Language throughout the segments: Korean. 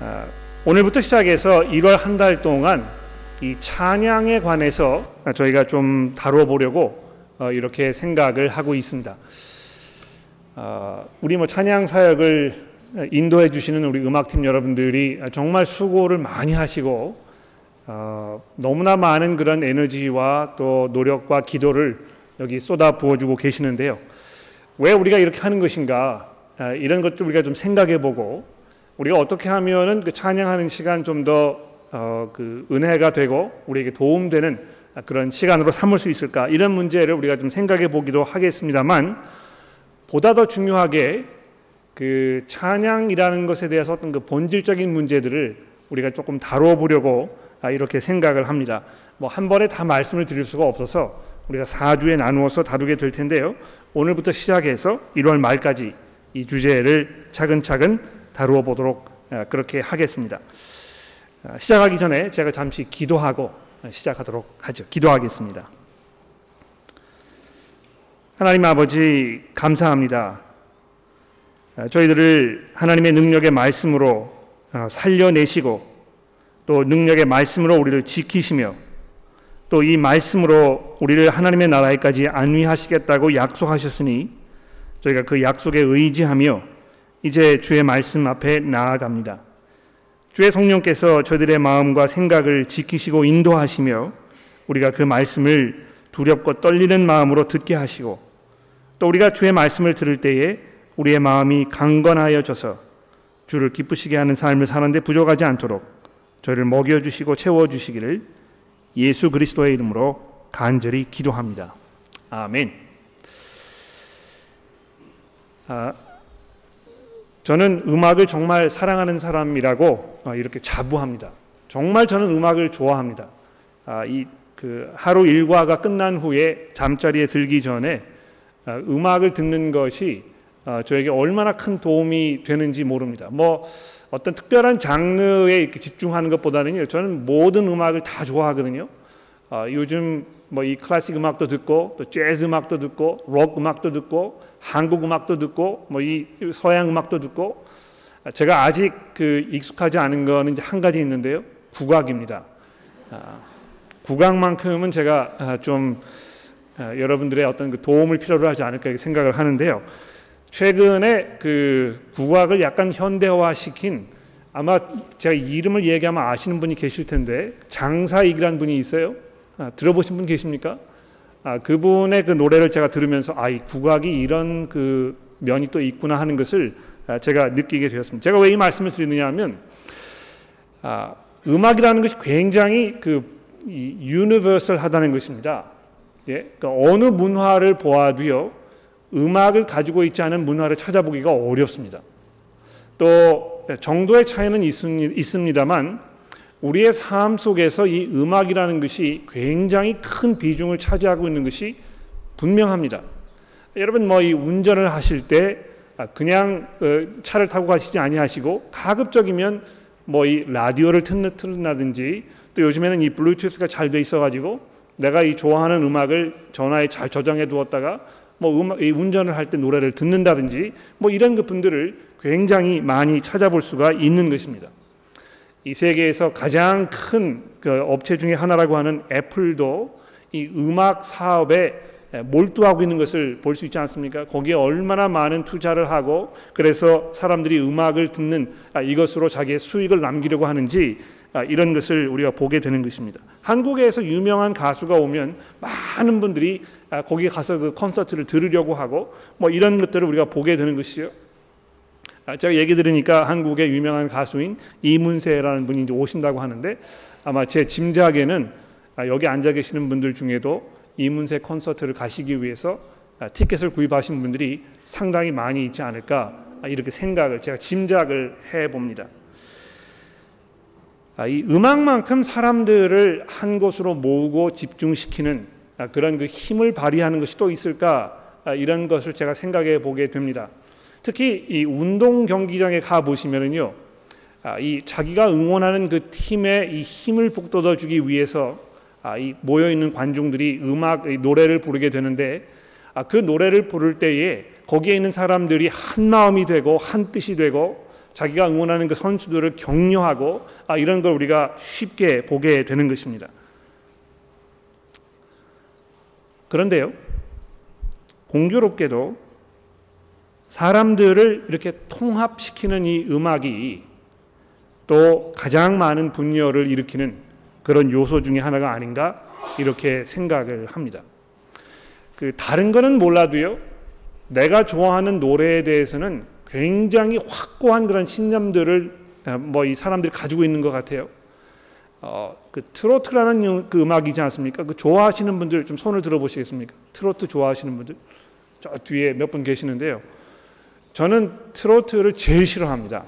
아, 오늘부터 시작해서 1월 한 달 동안 이 찬양에 관해서 저희가 좀 다뤄보려고 어, 이렇게 생각을 하고 있습니다. 어, 우리 뭐 찬양 사역을 인도해 주시는 우리 음악팀 여러분들이 정말 수고를 많이 하시고 어, 너무나 많은 그런 에너지와 또 노력과 기도를 여기 쏟아 부어주고 계시는데요. 왜 우리가 이렇게 하는 것인가 이런 것도 우리가 좀 생각해 보고 우리가 어떻게 하면은 그 찬양하는 시간 좀더 어, 그 은혜가 되고 우리에게 도움되는 그런 시간으로 삼을 수 있을까 이런 문제를 우리가 좀 생각해 보기도 하겠습니다만 보다 더 중요하게 그 찬양이라는 것에 대해서 어떤 그 본질적인 문제들을 우리가 조금 다루어 보려고 아, 이렇게 생각을 합니다. 뭐 한 번에 다 말씀을 드릴 수가 없어서 우리가 4주에 나누어서 다루게 될 텐데요. 오늘부터 시작해서 1월 말까지 이 주제를 차근차근 다루어 보도록 아, 그렇게 하겠습니다. 아, 시작하기 전에 제가 잠시 기도하고 시작하도록 하죠. 기도하겠습니다. 하나님 아버지 감사합니다. 아, 저희들을 하나님의 능력의 말씀으로 아, 살려내시고 또 능력의 말씀으로 우리를 지키시며 또 이 말씀으로 우리를 하나님의 나라에까지 안위하시겠다고 약속하셨으니 저희가 그 약속에 의지하며 이제 주의 말씀 앞에 나아갑니다. 주의 성령께서 저들의 마음과 생각을 지키시고 인도하시며 우리가 그 말씀을 두렵고 떨리는 마음으로 듣게 하시고 또 우리가 주의 말씀을 들을 때에 우리의 마음이 강건하여져서 주를 기쁘시게 하는 삶을 사는데 부족하지 않도록 저희를 먹여 주시고 채워 주시기를 예수 그리스도의 이름으로 간절히 기도합니다. 아멘. 아, 저는 음악을 정말 사랑하는 사람이라고 어, 이렇게 자부합니다. 정말 저는 음악을 좋아합니다. 아, 이그 하루 일과가 끝난 후에 잠자리에 들기 전에 아, 음악을 듣는 것이 아, 저에게 얼마나 큰 도움이 되는지 모릅니다. 뭐 어떤 특별한 장르에 이렇게 집중하는 것보다는요, 저는 모든 음악을 다 좋아하거든요. 요즘 뭐 이 클래식 음악도 듣고 또 재즈 음악도 듣고 록 음악도 듣고 한국 음악도 듣고 뭐 이 서양 음악도 듣고 제가 아직 그 익숙하지 않은 거는 이제 한 가지 있는데요. 국악입니다. 아, 국악만큼은 제가 아, 좀 아, 여러분들의 어떤 그 도움을 필요로 하지 않을까 생각을 하는데요. 최근에 그 국악을 약간 현대화시킨 아마 제가 이름을 얘기하면 아시는 분이 계실 텐데 장사익이라는 분이 있어요. 아, 들어보신 분 계십니까? 아, 그분의 그 노래를 제가 들으면서 아, 이 국악이 이런 그 면이 또 있구나 하는 것을 아, 제가 느끼게 되었습니다. 제가 왜 이 말씀을 드리느냐면 아, 음악이라는 것이 굉장히 그 유니버설하다는 것입니다. 예, 그러니까 어느 문화를 보아도요, 음악을 가지고 있지 않은 문화를 찾아보기가 어렵습니다. 또 정도의 차이는 있습니다만 우리의 삶 속에서 이 음악이라는 것이 굉장히 큰 비중을 차지하고 있는 것이 분명합니다. 여러분 뭐 이 운전을 하실 때 아, 그냥 어, 차를 타고 가시지 아니하시고 가급적이면 뭐 이 라디오를 틀는다든지 또 요즘에는 이 블루투스가 잘 돼 있어가지고 내가 이 좋아하는 음악을 전화에 잘 저장해 두었다가 뭐 음악, 이 운전을 할 때 노래를 듣는다든지 뭐 이런 그 분들을 굉장히 많이 찾아볼 수가 있는 것입니다. 이 세계에서 가장 큰 그 업체 중에 하나라고 하는 애플도 이 음악 사업에 몰두하고 있는 것을 볼 수 있지 않습니까? 거기에 얼마나 많은 투자를 하고 그래서 사람들이 음악을 듣는 아, 이것으로 자기의 수익을 남기려고 하는지 아, 이런 것을 우리가 보게 되는 것입니다. 한국에서 유명한 가수가 오면 많은 분들이 아, 거기 가서 그 콘서트를 들으려고 하고 뭐 이런 것들을 우리가 보게 되는 것이요. 아, 제가 얘기 들으니까 한국의 유명한 가수인 이문세라는 분이 이제 오신다고 하는데 아마 제 짐작에는 아, 여기 앉아 계시는 분들 중에도 이문세 콘서트를 가시기 위해서 아, 티켓을 구입하신 분들이 상당히 많이 있지 않을까 이렇게 생각을 제가 짐작을 해 봅니다. 이 음악만큼 사람들을 한 곳으로 모으고 집중시키는 그런 그 힘을 발휘하는 것이 또 있을까 이런 것을 제가 생각해 보게 됩니다. 특히 이 운동 경기장에 가 보시면은요, 아, 이 자기가 응원하는 그 팀의 이 힘을 북돋아 주기 위해서 아, 이 모여 있는 관중들이 음악 노래를 부르게 되는데 아, 그 노래를 부를 때에 거기에 있는 사람들이 한 마음이 되고 한 뜻이 되고 자기가 응원하는 그 선수들을 격려하고 아, 이런 걸 우리가 쉽게 보게 되는 것입니다. 그런데요, 공교롭게도 사람들을 이렇게 통합시키는 이 음악이 또 가장 많은 분열을 일으키는 그런 요소 중에 하나가 아닌가 이렇게 생각을 합니다. 그 다른 거는 몰라도요. 내가 좋아하는 노래에 대해서는 굉장히 확고한 그런 신념들을 어, 뭐이 사람들이 가지고 있는 것 같아요. 어, 그 트로트라는 그 음악이지 않습니까? 그 좋아하시는 분들 좀 손을 들어보시겠습니까? 트로트 좋아하시는 분들 저 뒤에 몇 분 계시는데요. 저는 트로트를 제일 싫어합니다.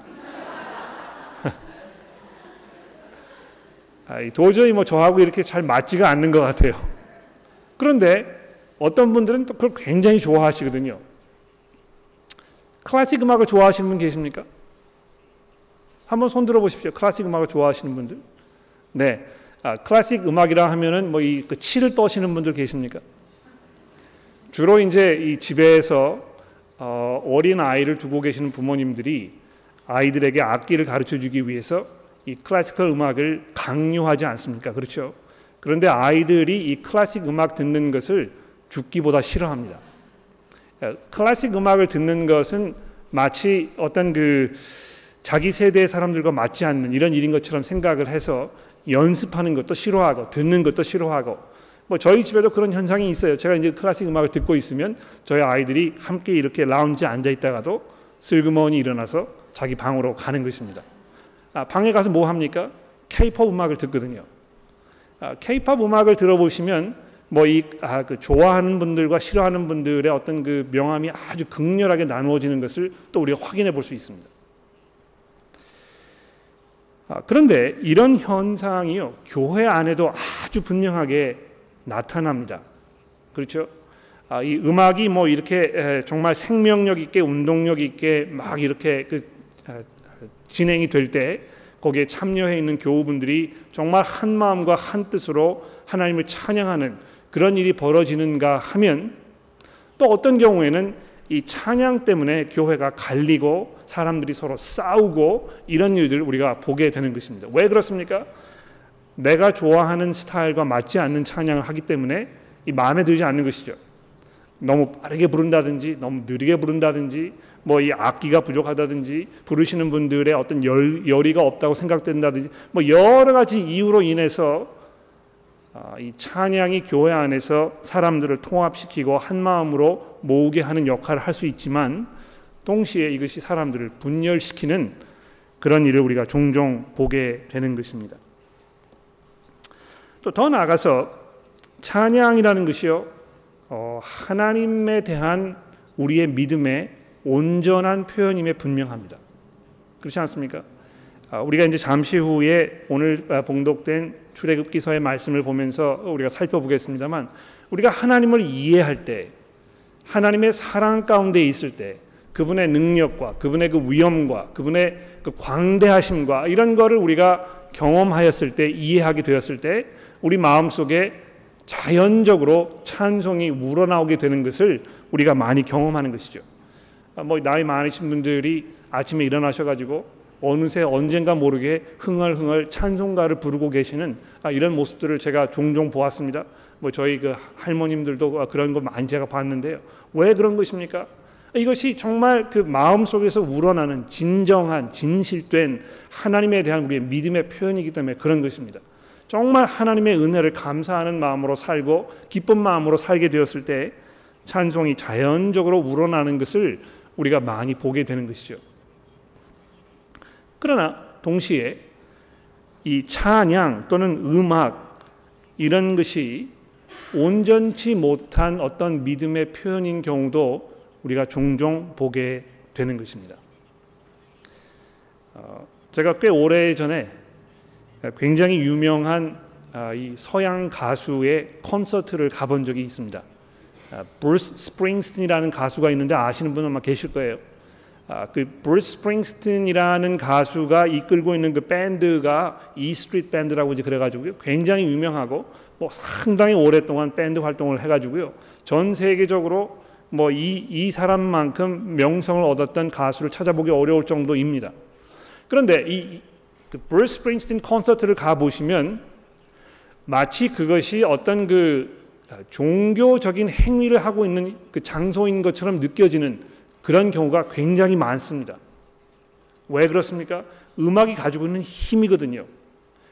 도저히 뭐 저하고 이렇게 잘 맞지가 않는 것 같아요. 그런데 어떤 분들은 또 그걸 굉장히 좋아하시거든요. 클래식 음악을 좋아하시는 분 계십니까? 한번 손 들어 보십시오. 클래식 음악을 좋아하시는 분들. 네. 아, 클래식 음악이라 하면은 뭐이 그 치를 떠시는 분들 계십니까? 주로 이제 이 집에서 어, 어린 아이를 두고 계시는 부모님들이 아이들에게 악기를 가르쳐 주기 위해서 이 클래시컬 음악을 강요하지 않습니까? 그렇죠? 그런데 아이들이 이 클래식 음악 듣는 것을 죽기보다 싫어합니다. 클래식 음악을 듣는 것은 마치 어떤 그 자기 세대의 사람들과 맞지 않는 이런 일인 것처럼 생각을 해서 연습하는 것도 싫어하고 듣는 것도 싫어하고 뭐 저희 집에도 그런 현상이 있어요. 제가 이제 클래식 음악을 듣고 있으면 저희 아이들이 함께 이렇게 라운지에 앉아 있다가도 슬그머니 일어나서 자기 방으로 가는 것입니다. 아, 방에 가서 뭐 합니까? 케이팝 음악을 듣거든요. 아, 케이팝 음악을 들어보시면 뭐이 아, 그 좋아하는 분들과 싫어하는 분들의 어떤 그 명암이 아주 극렬하게 나누어지는 것을 또 우리가 확인해 볼 수 있습니다. 아, 그런데 이런 현상이요 교회 안에도 아주 분명하게 나타납니다. 그렇죠? 아, 이 음악이 뭐 이렇게 에, 정말 생명력 있게 운동력 있게 막 이렇게 그 아, 진행이 될 때 거기에 참여해 있는 교우분들이 정말 한 마음과 한 뜻으로 하나님을 찬양하는 그런 일이 벌어지는가 하면 또 어떤 경우에는 이 찬양 때문에 교회가 갈리고 사람들이 서로 싸우고 이런 일들을 우리가 보게 되는 것입니다. 왜 그렇습니까? 내가 좋아하는 스타일과 맞지 않는 찬양을 하기 때문에 이 마음에 들지 않는 것이죠. 너무 빠르게 부른다든지 너무 느리게 부른다든지 뭐 이 악기가 부족하다든지 부르시는 분들의 어떤 열, 열의가 없다고 생각된다든지 뭐 여러 가지 이유로 인해서 아, 이 찬양이 교회 안에서 사람들을 통합시키고 한 마음으로 모으게 하는 역할을 할 수 있지만 동시에 이것이 사람들을 분열시키는 그런 일을 우리가 종종 보게 되는 것입니다. 또 더 나아가서 찬양이라는 것이요 어, 하나님에 대한 우리의 믿음의 온전한 표현임에 분명합니다. 그렇지 않습니까? 아, 우리가 이제 잠시 후에 오늘 아, 봉독된 출애굽기서의 말씀을 보면서 우리가 살펴보겠습니다만 우리가 하나님을 이해할 때 하나님의 사랑 가운데 있을 때 그분의 능력과 그분의 그 위엄과 그분의 그 광대하심과 이런 거를 우리가 경험하였을 때 이해하게 되었을 때 우리 마음속에 자연적으로 찬송이 우러나오게 되는 것을 우리가 많이 경험하는 것이죠. 아, 뭐 나이 많으신 분들이 아침에 일어나셔 가지고 어느새 언젠가 모르게 흥얼흥얼 찬송가를 부르고 계시는 아, 이런 모습들을 제가 종종 보았습니다. 뭐 저희 그 할머님들도 그런 거 많이 제가 봤는데요. 왜 그런 것입니까? 이것이 정말 그 마음 속에서 우러나는 진정한 진실된 하나님에 대한 우리의 믿음의 표현이기 때문에 그런 것입니다. 정말 하나님의 은혜를 감사하는 마음으로 살고 기쁜 마음으로 살게 되었을 때 찬송이 자연적으로 우러나는 것을 우리가 많이 보게 되는 것이죠. 그러나 동시에 이 찬양 또는 음악 이런 것이 온전치 못한 어떤 믿음의 표현인 경우도 우리가 종종 보게 되는 것입니다. 어, 제가 꽤 오래 전에 굉장히 유명한 아, 이 서양 가수의 콘서트를 가본 적이 있습니다. 브루스 아, 스프링스틴이라는 가수가 있는데 아시는 분은 아마 계실 거예요. 아, 그 브루스 스프링스틴이라는 가수가 이끌고 있는 그 밴드가 E Street Band라고 이제 그래가지고요. 굉장히 유명하고 뭐 상당히 오랫동안 밴드 활동을 해가지고요. 전 세계적으로 뭐 이 이 사람만큼 명성을 얻었던 가수를 찾아보기 어려울 정도입니다. 그런데 이 그 브루스 스프링스틴 콘서트를 가 보시면 마치 그것이 어떤 그 종교적인 행위를 하고 있는 그 장소인 것처럼 느껴지는 그런 경우가 굉장히 많습니다. 왜 그렇습니까? 음악이 가지고 있는 힘이거든요.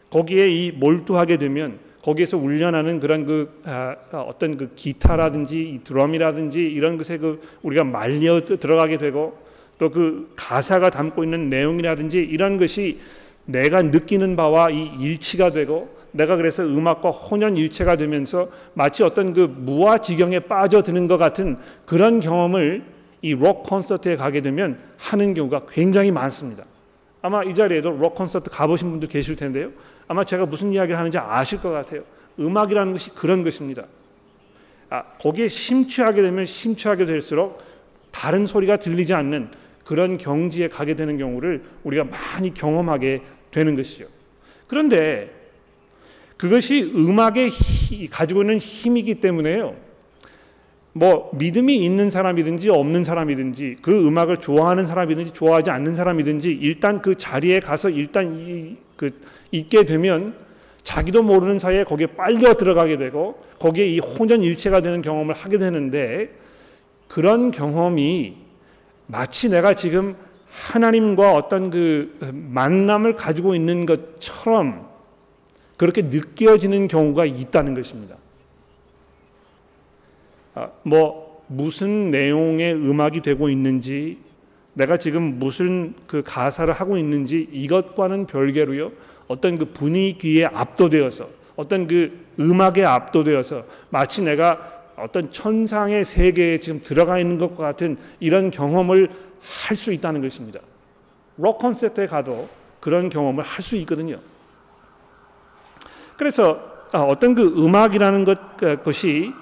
거기에 이 몰두하게 되면 거기에서 울려나는 그런 그 아, 어떤 그 기타라든지 이 드럼이라든지 이런 것에 그 우리가 말려 들어가게 되고 또 그 가사가 담고 있는 내용이라든지 이런 것이 내가 느끼는 바와 이 일치가 되고 내가 그래서 음악과 혼연일체가 되면서 마치 어떤 그 무아 지경에 빠져드는 것 같은 그런 경험을 이 록 콘서트에 가게 되면 하는 경우가 굉장히 많습니다. 아마 이 자리에도 록 콘서트 가보신 분들 계실 텐데요. 아마 제가 무슨 이야기를 하는지 아실 것 같아요. 음악이라는 것이 그런 것입니다. 아, 거기에 심취하게 되면 심취하게 될수록 다른 소리가 들리지 않는 그런 경지에 가게 되는 경우를 우리가 많이 경험하게 되는 것이죠. 그런데 그것이 음악의 가지고 있는 힘이기 때문에요. 뭐 믿음이 있는 사람이든지 없는 사람이든지 그 음악을 좋아하는 사람이든지 좋아하지 않는 사람이든지 일단 그 자리에 가서 일단 이, 그 있게 되면 자기도 모르는 사이에 거기에 빨려 들어가게 되고 거기에 이 혼연일체가 되는 경험을 하게 되는데 그런 경험이 마치 내가 지금 하나님과 어떤 그 만남을 가지고 있는 것처럼 그렇게 느껴지는 경우가 있다는 것입니다. 아, 뭐 무슨 내용의 음악이 되고 있는지 내가 지금 무슨 그 가사를 하고 있는지 이것과는 별개로요. 어떤 그 분위기에 압도되어서 어떤 그 음악에 압도되어서 마치 내가 어떤 천상의 세계에 지금 들어가 있는 것과 같은 이런 경험을 할 수 있다는 것입니다. 록 콘서트에 가도 그런 경험을 할 수 있거든요. 그래서 아, 어떤 그 음악이라는 것, 그, 것이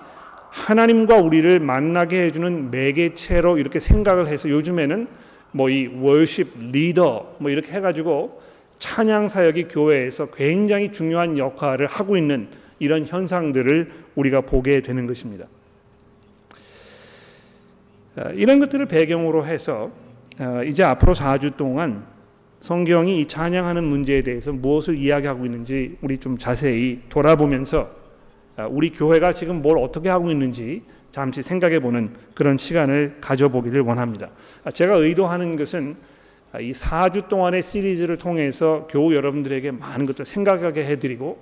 하나님과 우리를 만나게 해주는 매개체로 이렇게 생각을 해서 요즘에는 뭐 이 월십 리더 뭐 이렇게 해가지고 찬양 사역이 교회에서 굉장히 중요한 역할을 하고 있는 이런 현상들을 우리가 보게 되는 것입니다. 아, 이런 것들을 배경으로 해서 아, 이제 앞으로 4주 동안 성경이 이 찬양하는 문제에 대해서 무엇을 이야기하고 있는지 우리 좀 자세히 돌아보면서 아, 우리 교회가 지금 뭘 어떻게 하고 있는지 잠시 생각해 보는 그런 시간을 가져보기를 원합니다. 아, 제가 의도하는 것은 아, 이 4주 동안의 시리즈를 통해서 교우 여러분들에게 많은 것들 생각하게 해드리고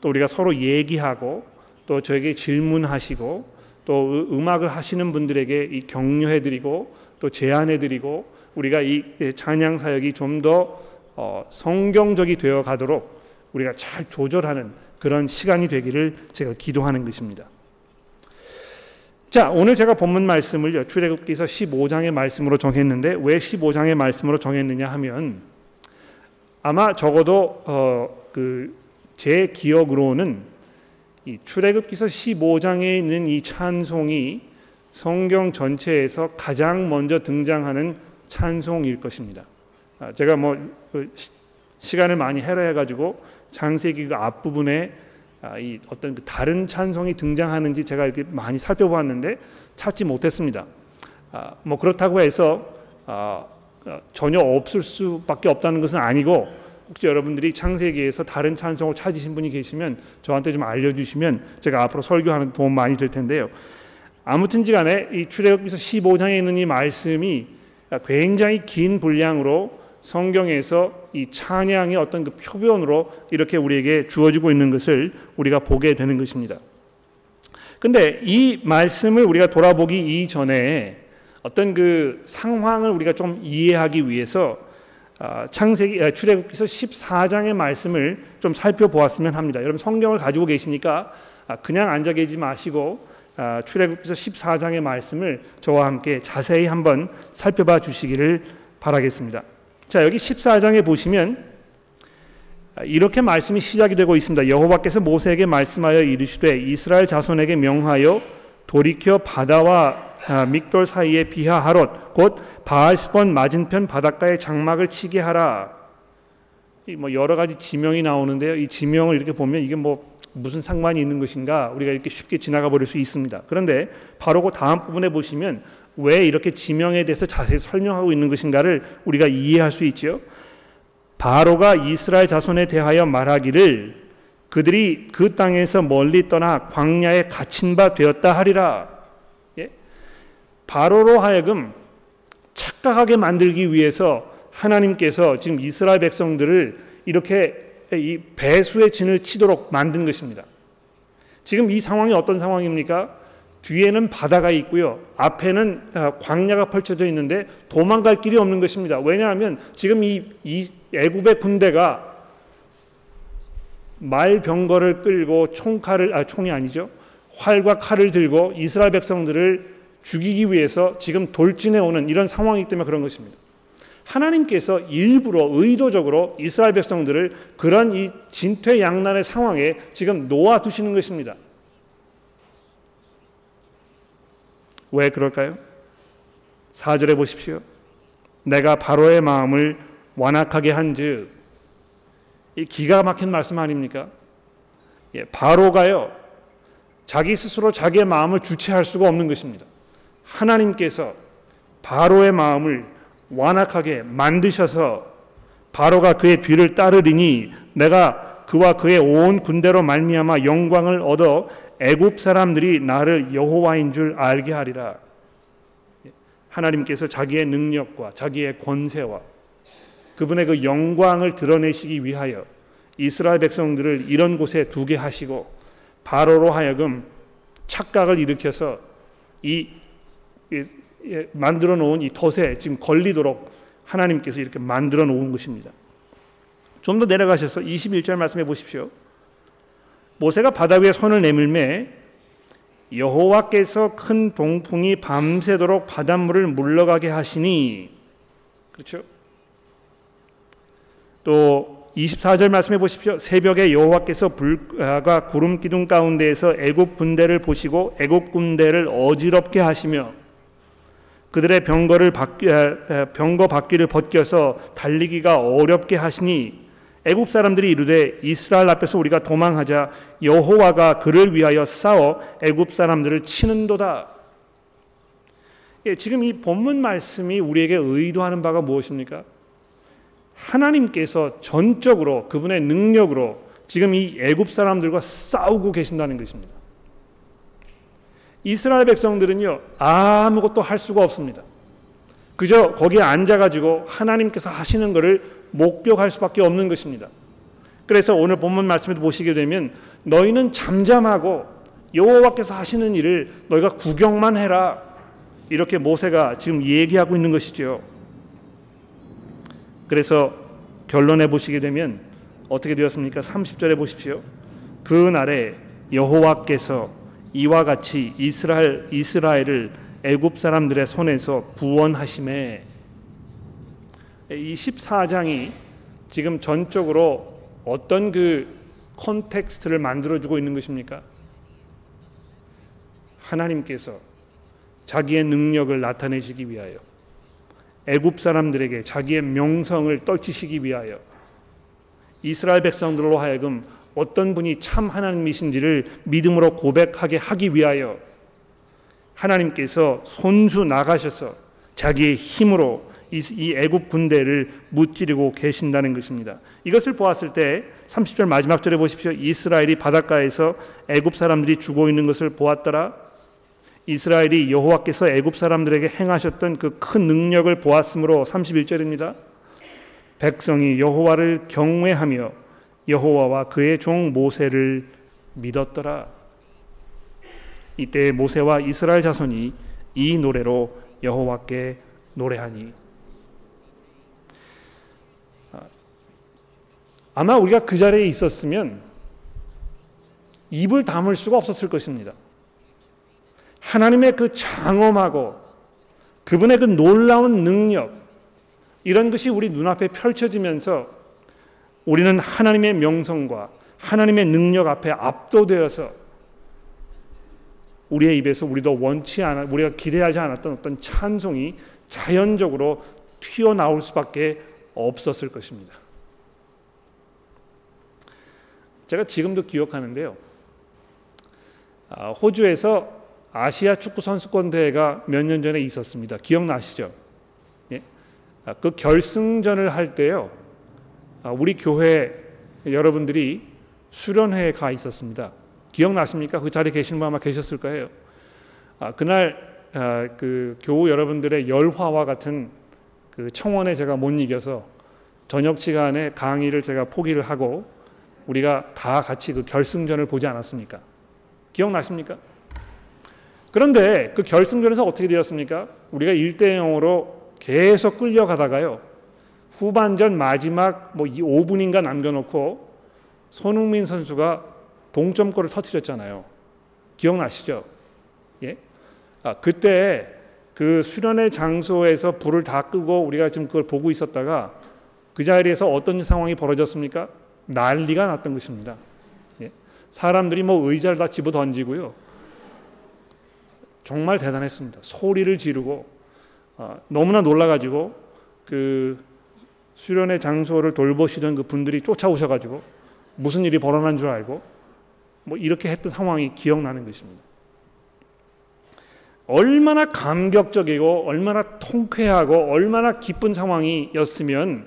또 우리가 서로 얘기하고 또 저에게 질문하시고 또 음악을 하시는 분들에게 이 격려해드리고 또 제안해드리고 우리가 이 찬양 사역이 좀더 어, 성경적이 되어 가도록 우리가 잘 조절하는 그런 시간이 되기를 제가 기도하는 것입니다. 자, 오늘 제가 본문 말씀을 출애굽기서 15장의 말씀으로 정했는데 왜 15장의 말씀으로 정했느냐 하면 아마 적어도 어, 그제 기억으로는 이 출애굽기서 15장에 있는 이 찬송이 성경 전체에서 가장 먼저 등장하는 찬송일 것입니다. 아, 제가 뭐그 시간을 많이 해로해 가지고 장세기 그 앞부분에 아, 이 어떤 그 다른 찬송이 등장하는지 제가 이렇게 많이 살펴보았는데 찾지 못했습니다. 아, 뭐 그렇다고 해서 어, 전혀 없을 수밖에 없다는 것은 아니고 혹시 여러분들이 창세기에서 다른 찬송을 찾으신 분이 계시면 저한테 좀 알려주시면 제가 앞으로 설교하는 도움 많이 될 텐데요. 아무튼지 간에 이 출애굽기서 15장에 있는 이 말씀이 굉장히 긴 분량으로 성경에서 이 찬양의 어떤 그 표본으로 이렇게 우리에게 주어지고 있는 것을 우리가 보게 되는 것입니다. 근데 이 말씀을 우리가 돌아보기 이전에 어떤 그 상황을 우리가 좀 이해하기 위해서 아, 창세기 아, 출애굽기서 14장의 말씀을 좀 살펴보았으면 합니다. 여러분 성경을 가지고 계시니까 아, 그냥 앉아 계지 마시고 아, 출애굽기서 14장의 말씀을 저와 함께 자세히 한번 살펴봐 주시기를 바라겠습니다. 자, 여기 14장에 보시면 이렇게 말씀이 시작이 되고 있습니다. 여호와께서 모세에게 말씀하여 이르시되 이스라엘 자손에게 명하여 돌이켜 바다와 아, 믹돌 사이에 비하하롯 곧 바알스본 맞은편 바닷가에 장막을 치게 하라. 뭐 여러 가지 지명이 나오는데요. 이 지명을 이렇게 보면 이게 뭐 무슨 상관이 있는 것인가 우리가 이렇게 쉽게 지나가 버릴 수 있습니다. 그런데 바로 그 다음 부분에 보시면 왜 이렇게 지명에 대해서 자세히 설명하고 있는 것인가를 우리가 이해할 수 있지요. 바로가 이스라엘 자손에 대하여 말하기를 그들이 그 땅에서 멀리 떠나 광야에 갇힌 바 되었다 하리라. 예? 바로로 하여금 착각하게 만들기 위해서 하나님께서 지금 이스라엘 백성들을 이렇게 이 배수의 진을 치도록 만든 것입니다. 지금 이 상황이 어떤 상황입니까? 뒤에는 바다가 있고요. 앞에는 아, 광야가 펼쳐져 있는데 도망갈 길이 없는 것입니다. 왜냐하면 지금 이, 이 애굽의 군대가 말병거를 끌고 총칼을 아 총이 아니죠. 활과 칼을 들고 이스라엘 백성들을 죽이기 위해서 지금 돌진해 오는 이런 상황이기 때문에 그런 것입니다. 하나님께서 일부러 의도적으로 이스라엘 백성들을 그런 이 진퇴양난의 상황에 지금 놓아 두시는 것입니다. 왜 그럴까요? 4절에 보십시오. 내가 바로의 마음을 완악하게 한즉 이 기가 막힌 말씀 아닙니까? 예, 바로가요. 자기 스스로 자기의 마음을 주체할 수가 없는 것입니다. 하나님께서 바로의 마음을 완악하게 만드셔서 바로가 그의 뒤를 따르리니 내가 그와 그의 온 군대로 말미암아 영광을 얻어 애굽 사람들이 나를 여호와인 줄 알게 하리라. 하나님께서 자기의 능력과 자기의 권세와 그분의 그 영광을 드러내시기 위하여 이스라엘 백성들을 이런 곳에 두게 하시고 바로로 하여금 착각을 일으켜서 이 만들어 놓은 이 덫에 지금 걸리도록 하나님께서 이렇게 만들어 놓은 것입니다. 좀 더 내려가셔서 21절 말씀해 보십시오. 모세가 바다 위에 손을 내밀매 여호와께서 큰 동풍이 밤새도록 바닷물을 물러가게 하시니 그렇죠? 또 24절 말씀해 보십시오. 새벽에 여호와께서 불과 구름 기둥 가운데에서 애굽 군대를 보시고 애굽 군대를 어지럽게 하시며 그들의 병거를 바퀴, 병거 바퀴를 벗겨서 달리기가 어렵게 하시니 애굽 사람들이 이르되 이스라엘 앞에서 우리가 도망하자 여호와가 그를 위하여 싸워 애굽 사람들을 치는도다. 예, 지금 이 본문 말씀이 우리에게 의도하는 바가 무엇입니까? 하나님께서 전적으로 그분의 능력으로 지금 이 애굽 사람들과 싸우고 계신다는 것입니다. 이스라엘 백성들은요 아무것도 할 수가 없습니다. 그저 거기에 앉아가지고 하나님께서 하시는 것을 목격할 수밖에 없는 것입니다. 그래서 오늘 본문 말씀에도 보시게 되면 너희는 잠잠하고 여호와께서 하시는 일을 너희가 구경만 해라 이렇게 모세가 지금 얘기하고 있는 것이죠. 그래서 결론에 보시게 되면 어떻게 되었습니까? 30절에 보십시오. 그 날에 여호와께서 이와 같이 이스라엘 이스라엘을 애굽 사람들의 손에서 구원하심에 이 14장이 지금 전적으로 어떤 그 컨텍스트를 만들어 주고 있는 것입니까? 하나님께서 자기의 능력을 나타내시기 위하여 애굽 사람들에게 자기의 명성을 떨치시기 위하여 이스라엘 백성들로 하여금 어떤 분이 참 하나님이신지를 믿음으로 고백하게 하기 위하여 하나님께서 손수 나가셔서 자기의 힘으로 이 애굽 군대를 무찌르고 계신다는 것입니다. 이것을 보았을 때 30절 마지막 절에 보십시오. 이스라엘이 바닷가에서 애굽 사람들이 죽어 있는 것을 보았더라. 이스라엘이 여호와께서 애굽 사람들에게 행하셨던 그 큰 능력을 보았으므로 31절입니다. 백성이 여호와를 경외하며 여호와와 그의 종 모세를 믿었더라. 이때 모세와 이스라엘 자손이 이 노래로 여호와께 노래하니 아마 우리가 그 자리에 있었으면 입을 다물 수가 없었을 것입니다. 하나님의 그 장엄하고 그분의 그 놀라운 능력 이런 것이 우리 눈앞에 펼쳐지면서 우리는 하나님의 명성과 하나님의 능력 앞에 압도되어서 우리의 입에서 우리도 원치 않아 우리가 기대하지 않았던 어떤 찬송이 자연적으로 튀어나올 수밖에 없었을 것입니다. 제가 지금도 기억하는데요. 아, 호주에서 아시아 축구 선수권 대회가 몇 년 전에 있었습니다. 기억나시죠? 예? 아, 그 결승전을 할 때요. 아, 우리 교회 여러분들이 수련회에 가 있었습니다. 기억나십니까? 그 자리에 계신 분 아마 계셨을 거예요. 아, 그날 아, 그 교우 여러분들의 열화와 같은 그 청원에 제가 못 이겨서 저녁 시간에 강의를 제가 포기를 하고 우리가 다 같이 그 결승전을 보지 않았습니까? 기억나십니까? 그런데 그 결승전에서 어떻게 되었습니까? 우리가 1대 0으로 계속 끌려가다가요. 후반전 마지막 뭐 5분인가 남겨놓고 손흥민 선수가 동점골을 터뜨렸잖아요. 기억나시죠? 예? 아, 그때 그 수련의 장소에서 불을 다 끄고 우리가 지금 그걸 보고 있었다가 그 자리에서 어떤 상황이 벌어졌습니까? 난리가 났던 것입니다. 예? 사람들이 뭐 의자를 다 집어 던지고요. 정말 대단했습니다. 소리를 지르고 어, 너무나 놀라가지고 그 수련의 장소를 돌보시던 그 분들이 쫓아오셔가지고 무슨 일이 벌어난 줄 알고 뭐 이렇게 했던 상황이 기억나는 것입니다. 얼마나 감격적이고 얼마나 통쾌하고 얼마나 기쁜 상황이었으면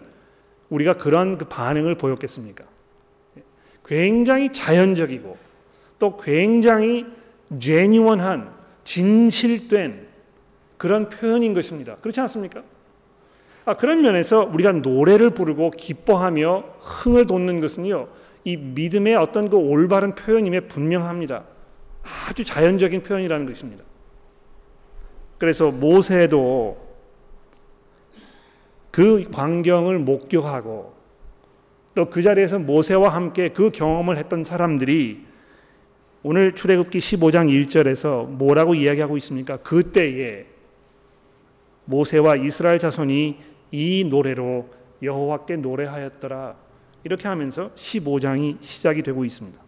우리가 그런 그 반응을 보였겠습니까? 굉장히 자연적이고 또 굉장히 제니원한 진실된 그런 표현인 것입니다. 그렇지 않습니까? 아, 그런 면에서 우리가 노래를 부르고 기뻐하며 흥을 돋는 것은요, 이 믿음의 어떤 그 올바른 표현임에 분명합니다. 아주 자연적인 표현이라는 것입니다. 그래서 모세도 그 광경을 목격하고 또 그 자리에서 모세와 함께 그 경험을 했던 사람들이 오늘 출애굽기 15장 1절에서 뭐라고 이야기하고 있습니까? 그때에 모세와 이스라엘 자손이 이 노래로 여호와께 노래하였더라. 이렇게 하면서 15장이 시작이 되고 있습니다.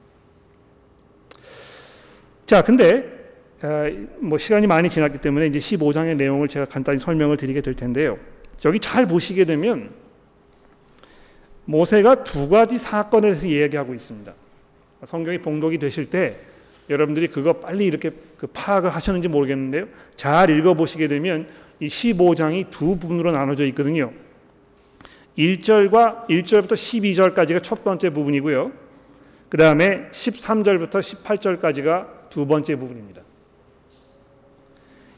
자, 근데 뭐 시간이 많이 지났기 때문에 이제 15장의 내용을 제가 간단히 설명을 드리게 될 텐데요. 저기 잘 보시게 되면 모세가 두 가지 사건에 대해서 이야기하고 있습니다. 성경이 봉독이 되실 때 여러분들이 그거 빨리 이렇게 그 파악을 하셨는지 모르겠는데요. 잘 읽어 보시게 되면 이 15장이 두 부분으로 나눠져 있거든요. 1절과 1절부터 12절까지가 첫 번째 부분이고요. 그 다음에 13절부터 18절까지가 두 번째 부분입니다.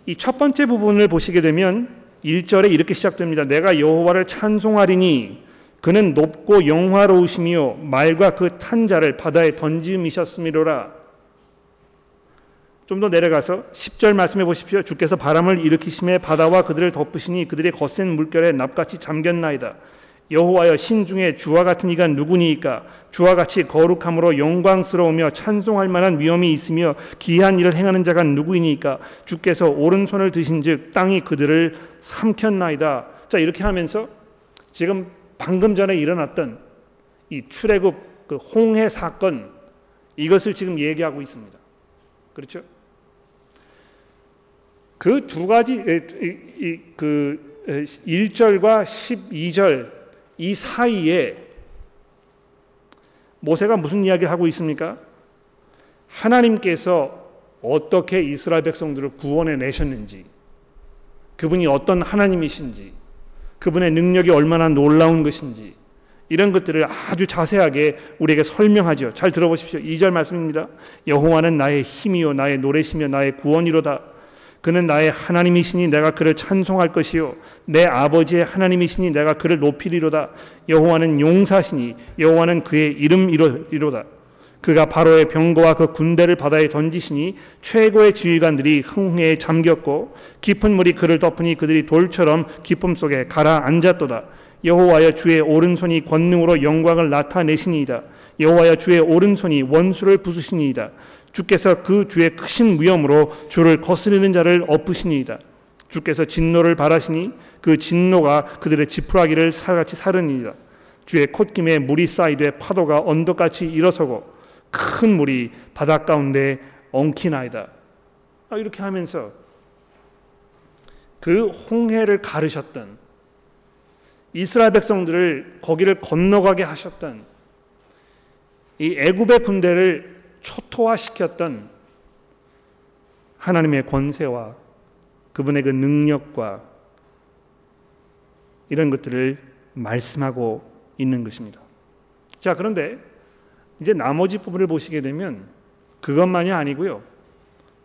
이 첫 번째 부분을 보시게 되면 1절에 이렇게 시작됩니다. 내가 여호와를 찬송하리니 그는 높고 영화로우시며 말과 그 탄자를 바다에 던짐이셨음이로라. 좀 더 내려가서 10절 말씀해 보십시오. 주께서 바람을 일으키심에 바다와 그들을 덮으시니 그들의 거센 물결에 납같이 잠겼나이다. 여호와여 신 중에 주와 같은 이가 누구니이까 주와 같이 거룩함으로 영광스러우며 찬송할 만한 위엄이 있으며 기한 일을 행하는 자가 누구이니까 주께서 오른손을 드신즉 땅이 그들을 삼켰나이다. 자 이렇게 하면서 지금 방금 전에 일어났던 이 출애굽 그 홍해 사건 이것을 지금 얘기하고 있습니다. 그렇죠? 그 두 가지 그 1절과 12절 이 사이에 모세가 무슨 이야기를 하고 있습니까? 하나님께서 어떻게 이스라엘 백성들을 구원해 내셨는지, 그분이 어떤 하나님이신지, 그분의 능력이 얼마나 놀라운 것인지, 이런 것들을 아주 자세하게 우리에게 설명하죠. 잘 들어보십시오. 2절 말씀입니다. 여호와는 나의 힘이요 나의 노래시며 나의 구원이로다. 그는 나의 하나님이시니 내가 그를 찬송할 것이요. 내 아버지의 하나님이시니 내가 그를 높이리로다. 여호와는 용사시니 여호와는 그의 이름이로다. 그가 바로의 병거와 그 군대를 바다에 던지시니 최고의 지휘관들이 흥해에 잠겼고 깊은 물이 그를 덮으니 그들이 돌처럼 기쁨 속에 가라앉았도다. 여호와여 주의 오른손이 권능으로 영광을 나타내시니이다. 여호와여 주의 오른손이 원수를 부수시니이다 주께서 그 주의 크신 위엄으로 주를 거스르는 자를 엎으시니이다. 주께서 진노를 바라시니 그 진노가 그들의 지푸라기를 살같이 사르니이다. 주의 콧김에 물이 쌓이되 파도가 언덕같이 일어서고 큰 물이 바닷 가운데 엉키나이다. 아, 이렇게 하면서 그 홍해를 가르셨던 이스라엘 백성들을 거기를 건너가게 하셨던 이 애굽의 군대를 초토화시켰던 하나님의 권세와 그분의 그 능력과 이런 것들을 말씀하고 있는 것입니다. 자, 그런데 이제 나머지 부분을 보시게 되면 그것만이 아니고요.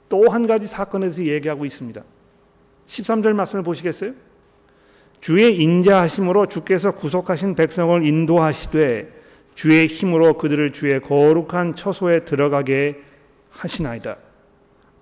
또 한 가지 사건에 대해서 얘기하고 있습니다. 13절 말씀을 보시겠어요? 주의 인자하심으로 주께서 구속하신 백성을 인도하시되 주의 힘으로 그들을 주의 거룩한 처소에 들어가게 하시나이다.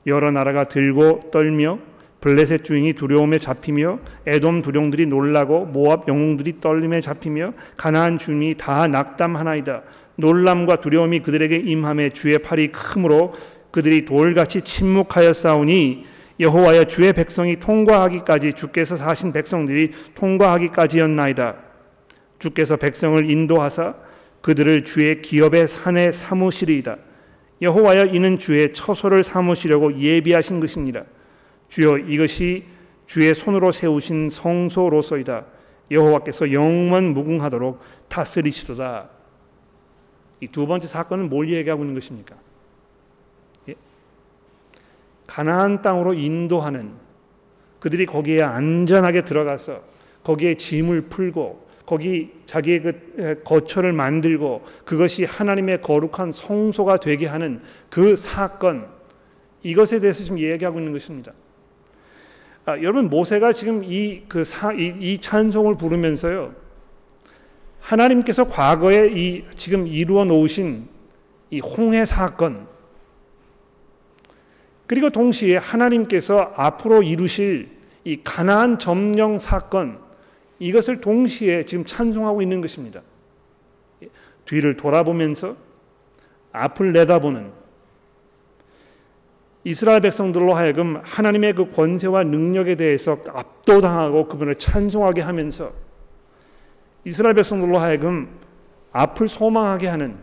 여러 나라가 들고 떨며 블레셋 주인이 두려움에 잡히며 에돔 두령들이 놀라고 모압 영웅들이 떨림에 잡히며 가나안 주인이 다 낙담하나이다. 놀람과 두려움이 그들에게 임함에 주의 팔이 크므로 그들이 돌같이 침묵하여 싸우니 여호와여 주의 백성이 통과하기까지 주께서 사신 백성들이 통과하기까지였나이다. 주께서 백성을 인도하사 그들을 주의 기업의 산에 사무시리이다. 여호와여 이는 주의 처소를 삼으시려고 예비하신 것이니라. 주여 이것이 주의 손으로 세우신 성소로서이다. 여호와께서 영원 무궁하도록 다스리시도다. 이 두 번째 사건은 뭘 얘기하고 있는 것입니까? 예? 가나안 땅으로 인도하는 그들이 거기에 안전하게 들어가서 거기에 짐을 풀고 거기 자기의 그 거처를 만들고 그것이 하나님의 거룩한 성소가 되게 하는 그 사건 이것에 대해서 지금 얘기하고 있는 것입니다. 아, 여러분 모세가 지금 이 그이 이 찬송을 부르면서요 하나님께서 과거에 이 지금 이루어 놓으신 이 홍해 사건 그리고 동시에 하나님께서 앞으로 이루실 이 가나안 점령 사건 이것을 동시에 지금 찬송하고 있는 것입니다. 뒤를 돌아보면서 앞을 내다보는 이스라엘 백성들로 하여금 하나님의 그 권세와 능력에 대해서 압도당하고 그분을 찬송하게 하면서 이스라엘 백성들로 하여금 앞을 소망하게 하는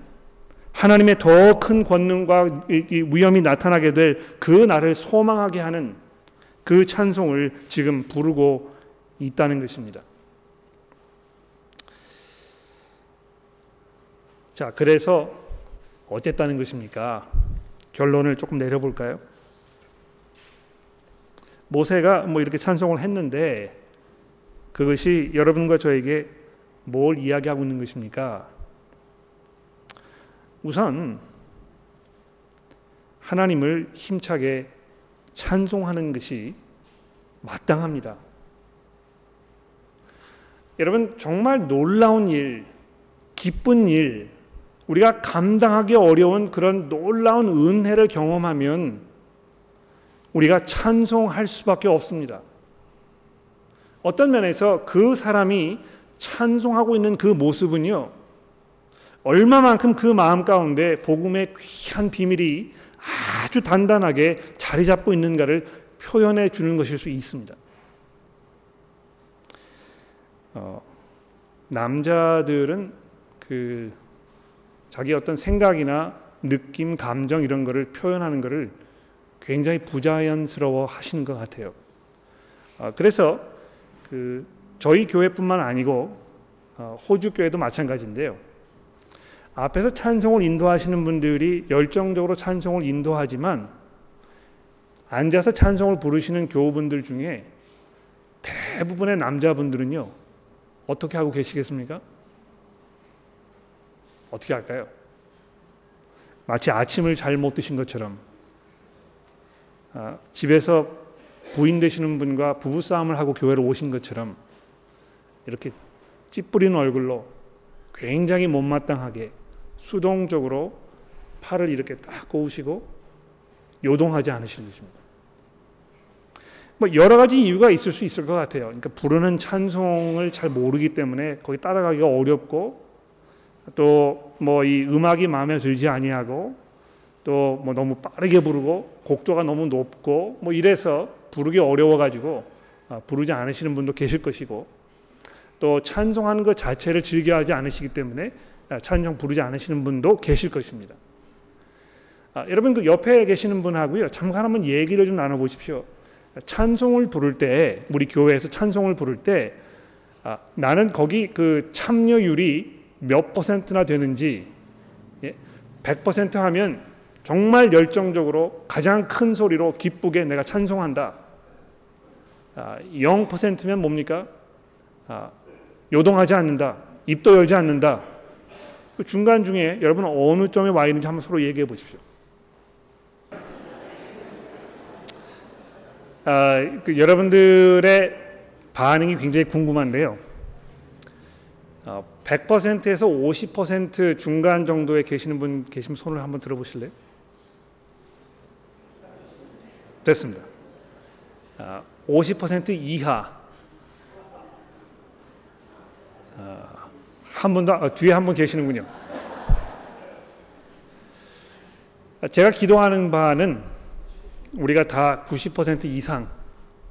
하나님의 더 큰 권능과 위엄이 나타나게 될 그 날을 소망하게 하는 그 찬송을 지금 부르고 있다는 것입니다. 자, 그래서 어땠다는 것입니까? 결론을 조금 내려볼까요? 모세가 뭐 이렇게 찬송을 했는데 그것이 여러분과 저에게 뭘 이야기하고 있는 것입니까? 우선 하나님을 힘차게 찬송하는 것이 마땅합니다. 여러분 정말 놀라운 일, 기쁜 일, 우리가 감당하기 어려운 그런 놀라운 은혜를 경험하면 우리가 찬송할 수밖에 없습니다. 어떤 면에서 그 사람이 찬송하고 있는 그 모습은요, 얼마만큼 그 마음 가운데 복음의 귀한 비밀이 아주 단단하게 자리 잡고 있는가를 표현해 주는 것일 수 있습니다. 어, 남자들은 그 자기 어떤 생각이나 느낌, 감정 이런 거를 표현하는 것을 굉장히 부자연스러워 하시는 것 같아요. 아, 그래서 그 저희 교회뿐만 아니고 어, 호주 교회도 마찬가지인데요. 앞에서 찬송을 인도하시는 분들이 열정적으로 찬송을 인도하지만 앉아서 찬송을 부르시는 교우분들 중에 대부분의 남자분들은요 어떻게 하고 계시겠습니까? 어떻게 할까요? 마치 아침을 잘 못 드신 것처럼 아, 집에서 부인 되시는 분과 부부 싸움을 하고 교회로 오신 것처럼 이렇게 찌푸리는 얼굴로 굉장히 못마땅하게 수동적으로 팔을 이렇게 딱 꼬으시고 요동하지 않으시는 것입니다. 뭐 여러 가지 이유가 있을 수 있을 것 같아요. 그러니까 부르는 찬송을 잘 모르기 때문에 거기 따라가기가 어렵고 또 뭐 이 음악이 마음에 들지 아니하고 또 뭐 너무 빠르게 부르고 곡조가 너무 높고 뭐 이래서 부르기 어려워 가지고 아, 부르지 않으시는 분도 계실 것이고 또 찬송하는 것 자체를 즐겨하지 않으시기 때문에 아, 찬송 부르지 않으시는 분도 계실 것입니다. 아, 여러분 그 옆에 계시는 분하고요 잠깐 한번 얘기를 좀 나눠 보십시오. 찬송을 부를 때 우리 교회에서 찬송을 부를 때 아, 나는 거기 그 참여율이 몇 퍼센트나 되는지 100% 예, 하면 정말 열정적으로 가장 큰 소리로 기쁘게 내가 찬송한다. 0%면 아, 뭡니까? 아, 요동하지 않는다. 입도 열지 않는다. 그 중간 중에 여러분 어느 점에 와 있는지 한번 서로 얘기해 보십시오. 아, 그 여러분들의 반응이 굉장히 궁금한데요. 어, 100%에서 50% 중간 정도에 계시는 분 계시면 손을 한번 들어보실래요? 됐습니다. 어, 50% 이하. 어, 한분 더, 어, 뒤에 한 분 계시는군요. 제가 기도하는 바는 우리가 다 90% 이상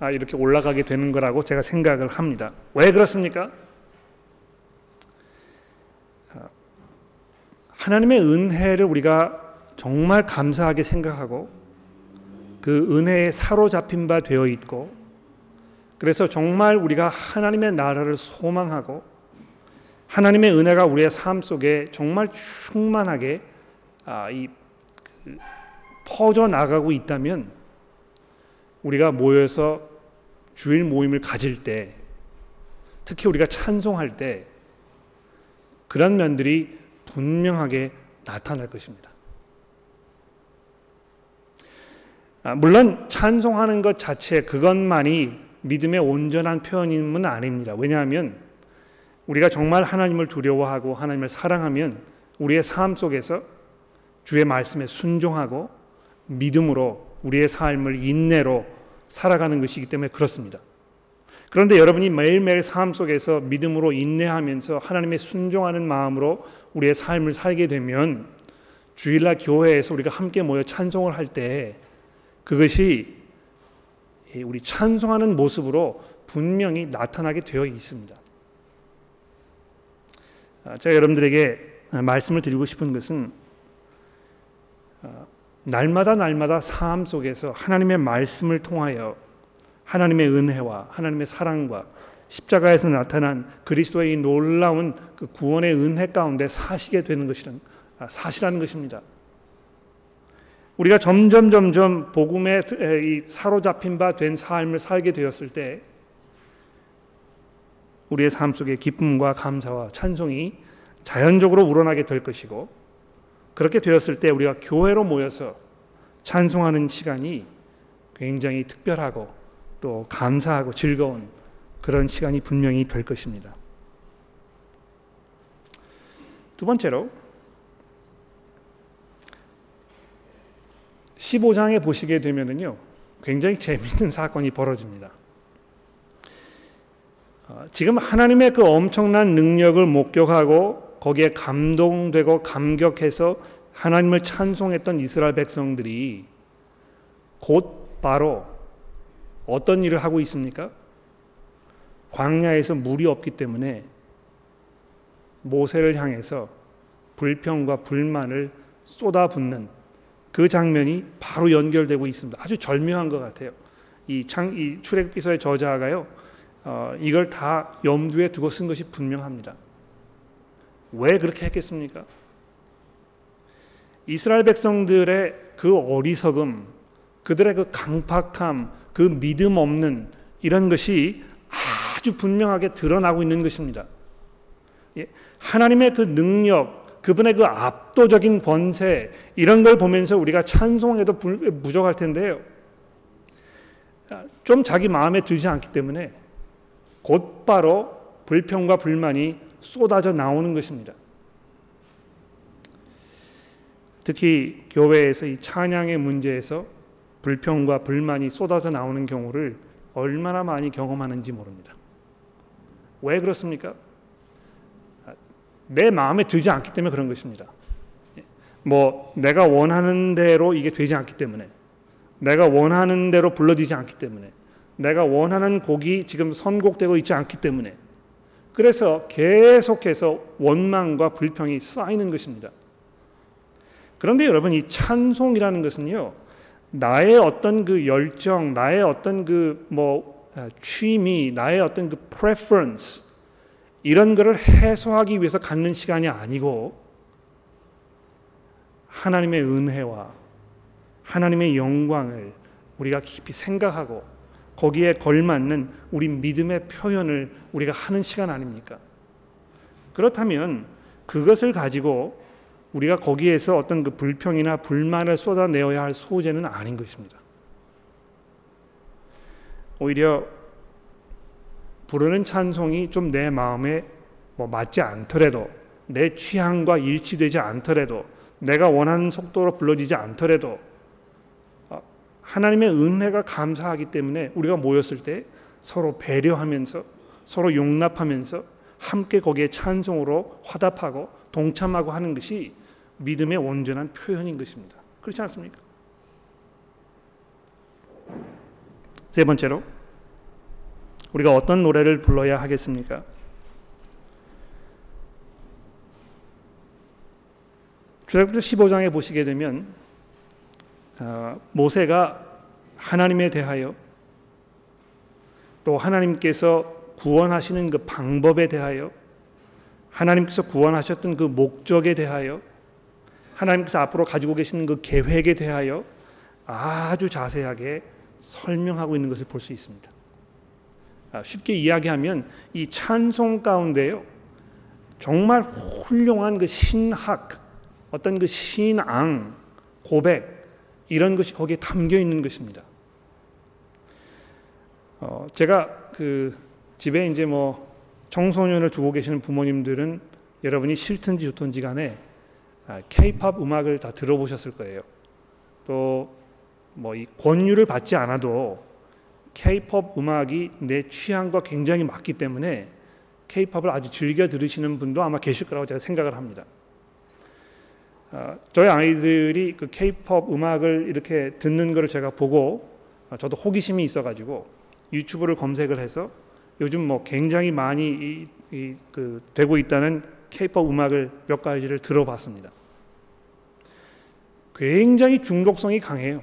아, 이렇게 올라가게 되는 거라고 제가 생각을 합니다. 왜 그렇습니까? 하나님의 은혜를 우리가 정말 감사하게 생각하고 그 은혜에 사로잡힌 바 되어 있고 그래서 정말 우리가 하나님의 나라를 소망하고 하나님의 은혜가 우리의 삶 속에 정말 충만하게 아, 이 그, 퍼져 나가고 있다면 우리가 모여서 주일 모임을 가질 때 특히 우리가 찬송할 때 그런 면들이 분명하게 나타날 것입니다. 아, 물론 찬송하는 것 자체 그것만이 믿음의 온전한 표현임은 아닙니다. 왜냐하면 우리가 정말 하나님을 두려워하고 하나님을 사랑하면 우리의 삶 속에서 주의 말씀에 순종하고 믿음으로 우리의 삶을 인내로 살아가는 것이기 때문에 그렇습니다. 그런데 여러분이 매일매일 삶 속에서 믿음으로 인내하면서 하나님의 순종하는 마음으로 우리의 삶을 살게 되면 주일날 교회에서 우리가 함께 모여 찬송을 할 때 그것이 우리 찬송하는 모습으로 분명히 나타나게 되어 있습니다. 아, 제가 여러분들에게 말씀을 드리고 싶은 것은 아, 날마다 날마다 삶 속에서 하나님의 말씀을 통하여 하나님의 은혜와 하나님의 사랑과 십자가에서 나타난 그리스도의 놀라운 그 구원의 은혜 가운데 사시게 되는 것이란 아, 사실하는 것입니다. 우리가 점점 점점 복음에 사로잡힌 바 된 삶을 살게 되었을 때 우리의 삶 속에 기쁨과 감사와 찬송이 자연적으로 우러나게 될 것이고 그렇게 되었을 때 우리가 교회로 모여서 찬송하는 시간이 굉장히 특별하고 또 감사하고 즐거운 그런 시간이 분명히 될 것입니다. 두 번째로 15장에 보시게 되면은요. 굉장히 재미있는 사건이 벌어집니다. 어, 지금 하나님의 그 엄청난 능력을 목격하고 거기에 감동되고 감격해서 하나님을 찬송했던 이스라엘 백성들이 곧 바로 어떤 일을 하고 있습니까? 광야에서 물이 없기 때문에 모세를 향해서 불평과 불만을 쏟아붓는 그 장면이 바로 연결되고 있습니다. 아주 절묘한 것 같아요. 이, 창, 이 출애굽기서의 저자가요, 어, 이걸 다 염두에 두고 쓴 것이 분명합니다. 왜 그렇게 했겠습니까? 이스라엘 백성들의 그 어리석음, 그들의 그 강팍함, 그 믿음 없는 이런 것이 아주 분명하게 드러나고 있는 것입니다. 예, 하나님의 그 능력, 그분의 그 압도적인 권세 이런 걸 보면서 우리가 찬송해도 부족할 텐데요. 좀 자기 마음에 들지 않기 때문에 곧바로 불평과 불만이 쏟아져 나오는 것입니다. 특히 교회에서 이 찬양의 문제에서 불평과 불만이 쏟아져 나오는 경우를 얼마나 많이 경험하는지 모릅니다. 왜 그렇습니까? 내 마음에 들지 않기 때문에 그런 것입니다. 뭐 내가 원하는 대로 이게 되지 않기 때문에 내가 원하는 대로 불러지지 않기 때문에 내가 원하는 곡이 지금 선곡되고 있지 않기 때문에 그래서 계속해서 원망과 불평이 쌓이는 것입니다. 그런데 여러분 이 찬송이라는 것은요. 나의 어떤 그 열정, 나의 어떤 그뭐 아, 취미, 나의 어떤 그 preference 이런 것을 해소하기 위해서 갖는 시간이 아니고 하나님의 은혜와 하나님의 영광을 우리가 깊이 생각하고 거기에 걸맞는 우리 믿음의 표현을 우리가 하는 시간 아닙니까? 그렇다면 그것을 가지고 우리가 거기에서 어떤 그 불평이나 불만을 쏟아내어야 할 소재는 아닌 것입니다. 오히려 부르는 찬송이 좀 내 마음에 뭐 맞지 않더라도 내 취향과 일치되지 않더라도 내가 원하는 속도로 불러지지 않더라도 어, 하나님의 은혜가 감사하기 때문에 우리가 모였을 때 서로 배려하면서 서로 용납하면서 함께 거기에 찬송으로 화답하고 동참하고 하는 것이 믿음의 온전한 표현인 것입니다. 그렇지 않습니까? 세 번째로 우리가 어떤 노래를 불러야 하겠습니까? 출애굽기 15장에 보시게 되면 어, 모세가 하나님에 대하여 또 하나님께서 구원하시는 그 방법에 대하여 하나님께서 구원하셨던 그 목적에 대하여 하나님께서 앞으로 가지고 계시는 그 계획에 대하여 아주 자세하게 설명하고 있는 것을 볼 수 있습니다. 아, 쉽게 이야기하면 이 찬송 가운데요 정말 훌륭한 그 신학 어떤 그 신앙 고백 이런 것이 거기에 담겨 있는 것입니다. 어, 제가 그 집에 이제 뭐 청소년을 두고 계시는 부모님들은 여러분이 싫든지 좋든지 간에 케이팝 아, 음악을 다 들어보셨을 거예요. 또 뭐 이 권유를 받지 않아도 케이팝 음악이 내 취향과 굉장히 맞기 때문에 케이팝을 아주 즐겨 들으시는 분도 아마 계실 거라고 제가 생각을 합니다. 어, 저희 아이들이 그 케이팝 음악을 이렇게 듣는 것을 제가 보고 어, 저도 호기심이 있어가지고 유튜브를 검색을 해서 요즘 뭐 굉장히 많이 이, 이, 그 되고 있다는 케이팝 음악을 몇 가지를 들어봤습니다. 굉장히 중독성이 강해요.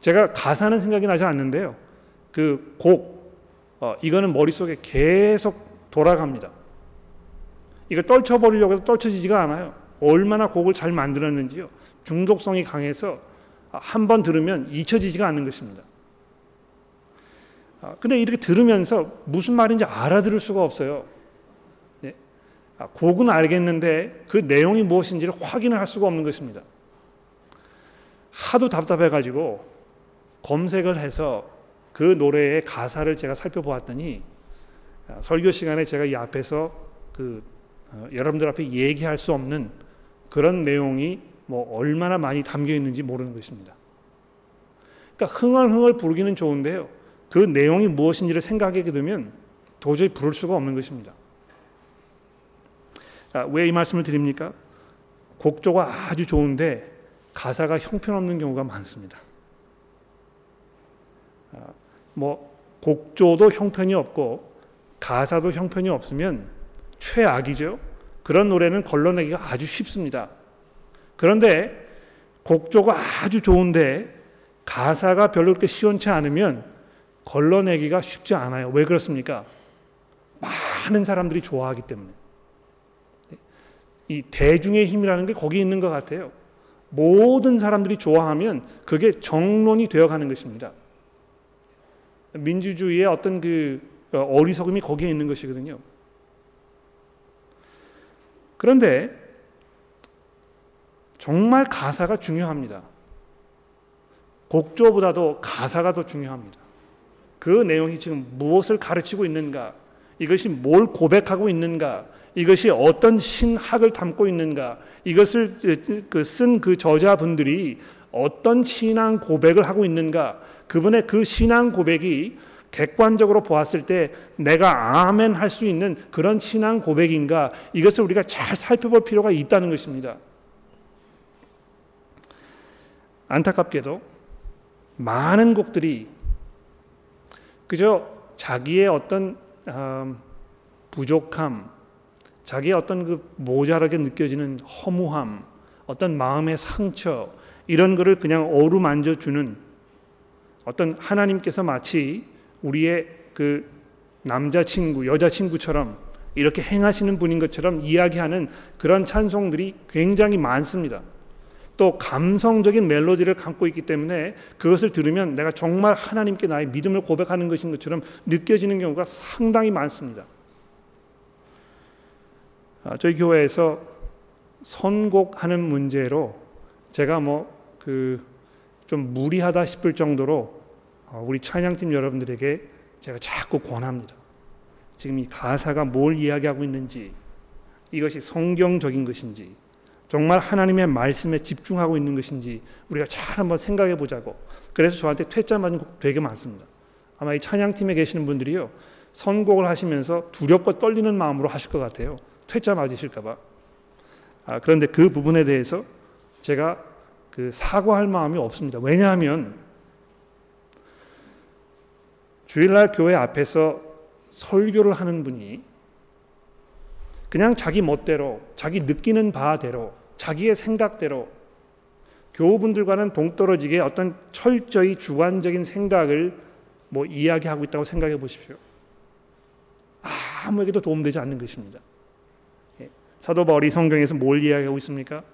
제가 가사는 생각이 나지 않는데요. 그 곡, 어, 이거는 머릿속에 계속 돌아갑니다. 이걸 떨쳐버리려고 해도 떨쳐지지가 않아요. 얼마나 곡을 잘 만들었는지요. 중독성이 강해서 한 번 들으면 잊혀지지가 않는 것입니다. 아, 근데 이렇게 들으면서 무슨 말인지 알아들을 수가 없어요. 네. 아, 곡은 알겠는데 그 내용이 무엇인지를 확인을 할 수가 없는 것입니다. 하도 답답해가지고 검색을 해서 그 노래의 가사를 제가 살펴보았더니 아, 설교 시간에 제가 이 앞에서 그 어, 여러분들 앞에 얘기할 수 없는 그런 내용이 뭐 얼마나 많이 담겨 있는지 모르는 것입니다. 그러니까 흥얼흥얼 부르기는 좋은데요. 그 내용이 무엇인지를 생각하게 되면 도저히 부를 수가 없는 것입니다. 아, 왜이 말씀을 드립니까? 곡조가 아주 좋은데 가사가 형편없는 경우가 많습니다. 아, 뭐 곡조도 형편이 없고 가사도 형편이 없으면 최악이죠. 그런 노래는 걸러내기가 아주 쉽습니다. 그런데 곡조가 아주 좋은데 가사가 별로 그렇게 시원치 않으면 걸러내기가 쉽지 않아요. 왜 그렇습니까? 많은 사람들이 좋아하기 때문에. 이 대중의 힘이라는 게 거기 있는 것 같아요. 모든 사람들이 좋아하면 그게 정론이 되어가는 것입니다. 민주주의의 어떤 그 어리석음이 거기에 있는 것이거든요. 그런데 정말 가사가 중요합니다. 곡조보다도 가사가 더 중요합니다. 그 내용이 지금 무엇을 가르치고 있는가? 이것이 뭘 고백하고 있는가? 이것이 어떤 신학을 담고 있는가? 이것을 쓴그 그 저자분들이 어떤 신앙 고백을 하고 있는가? 그분의 그 신앙 고백이 객관적으로 보았을 때 내가 아멘 할 수 있는 그런 신앙 고백인가? 이것을 우리가 잘 살펴볼 필요가 있다는 것입니다. 안타깝게도 많은 곡들이 그저 자기의 어떤 음, 부족함, 자기의 어떤 그 모자라게 느껴지는 허무함, 어떤 마음의 상처 이런 것을 그냥 어루만져 주는 어떤 하나님께서 마치 우리의 그 남자친구, 여자친구처럼 이렇게 행하시는 분인 것처럼 이야기하는 그런 찬송들이 굉장히 많습니다. 또 감성적인 멜로디를 갖고 있기 때문에 그것을 들으면 내가 정말 하나님께 나의 믿음을 고백하는 것인 것처럼 느껴지는 경우가 상당히 많습니다. 아, 저희 교회에서 선곡하는 문제로 제가 뭐 그 좀 무리하다 싶을 정도로 어, 우리 찬양팀 여러분들에게 제가 자꾸 권합니다. 지금 이 가사가 뭘 이야기하고 있는지 이것이 성경적인 것인지 정말 하나님의 말씀에 집중하고 있는 것인지 우리가 잘 한번 생각해 보자고. 그래서 저한테 퇴짜 맞은 곡 되게 많습니다. 아마 이 찬양팀에 계시는 분들이요. 선곡을 하시면서 두렵고 떨리는 마음으로 하실 것 같아요. 퇴짜 맞으실까 봐. 아, 그런데 그 부분에 대해서 제가 그 사과할 마음이 없습니다. 왜냐하면 주일날 교회 앞에서 설교를 하는 분이 그냥 자기 멋대로, 자기 느끼는 바대로, 자기의 생각대로 교우분들과는 동떨어지게 어떤 철저히 주관적인 생각을 뭐 이야기하고 있다고 생각해 보십시오. 아무에게도 도움되지 않는 것입니다. 예. 사도 바울이 성경에서 뭘 이야기하고 있습니까?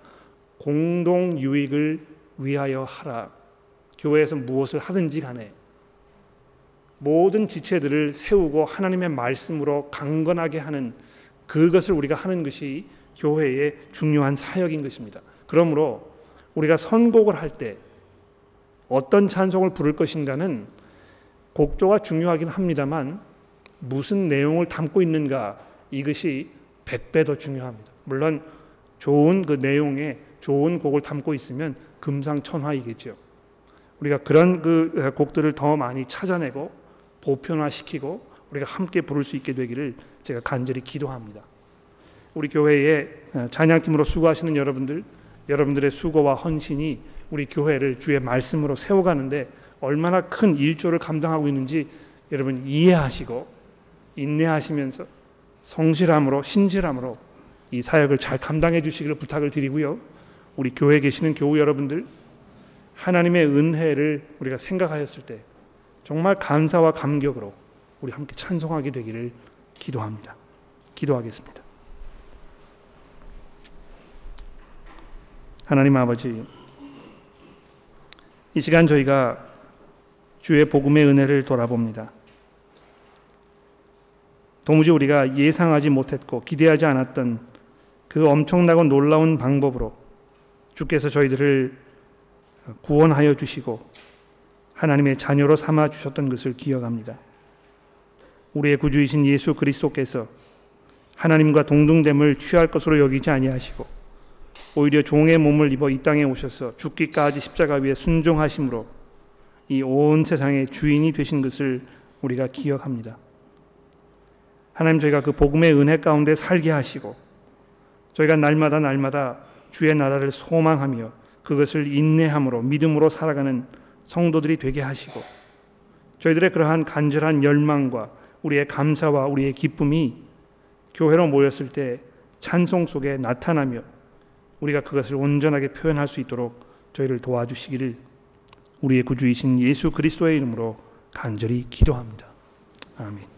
공동 유익을 위하여 하라. 교회에서 무엇을 하든지 간에 모든 지체들을 세우고 하나님의 말씀으로 강건하게 하는 그것을 우리가 하는 것이 교회의 중요한 사역인 것입니다. 그러므로 우리가 선곡을 할 때 어떤 찬송을 부를 것인가는 곡조가 중요하긴 합니다만 무슨 내용을 담고 있는가 이것이 백배 더 중요합니다. 물론 좋은 그 내용에 좋은 곡을 담고 있으면 금상천하이겠죠. 우리가 그런 그 곡들을 더 많이 찾아내고 보편화시키고 우리가 함께 부를 수 있게 되기를 제가 간절히 기도합니다. 우리 교회의 찬양팀으로 수고하시는 여러분들, 여러분들의 수고와 헌신이 우리 교회를 주의 말씀으로 세워가는데 얼마나 큰 일조를 감당하고 있는지 여러분 이해하시고 인내하시면서 성실함으로 신실함으로 이 사역을 잘 감당해 주시기를 부탁을 드리고요. 우리 교회에 계시는 교우 여러분들 하나님의 은혜를 우리가 생각하였을 때 정말 감사와 감격으로 우리 함께 찬송하게 되기를 기도합니다. 기도하겠습니다. 하나님 아버지, 이 시간 저희가 주의 복음의 은혜를 돌아봅니다. 도무지 우리가 예상하지 못했고 기대하지 않았던 그 엄청나고 놀라운 방법으로 주께서 저희들을 구원하여 주시고 하나님의 자녀로 삼아 주셨던 것을 기억합니다. 우리의 구주이신 예수 그리스도께서 하나님과 동등됨을 취할 것으로 여기지 아니하시고 오히려 종의 몸을 입어 이 땅에 오셔서 죽기까지 십자가 위에 순종하심으로 이 온 세상의 주인이 되신 것을 우리가 기억합니다. 하나님 저희가 그 복음의 은혜 가운데 살게 하시고 저희가 날마다 날마다 주의 나라를 소망하며 그것을 인내함으로 믿음으로 살아가는 성도들이 되게 하시고 저희들의 그러한 간절한 열망과 우리의 감사와 우리의 기쁨이 교회로 모였을 때 찬송 속에 나타나며 우리가 그것을 온전하게 표현할 수 있도록 저희를 도와주시기를 우리의 구주이신 예수 그리스도의 이름으로 간절히 기도합니다. 아멘.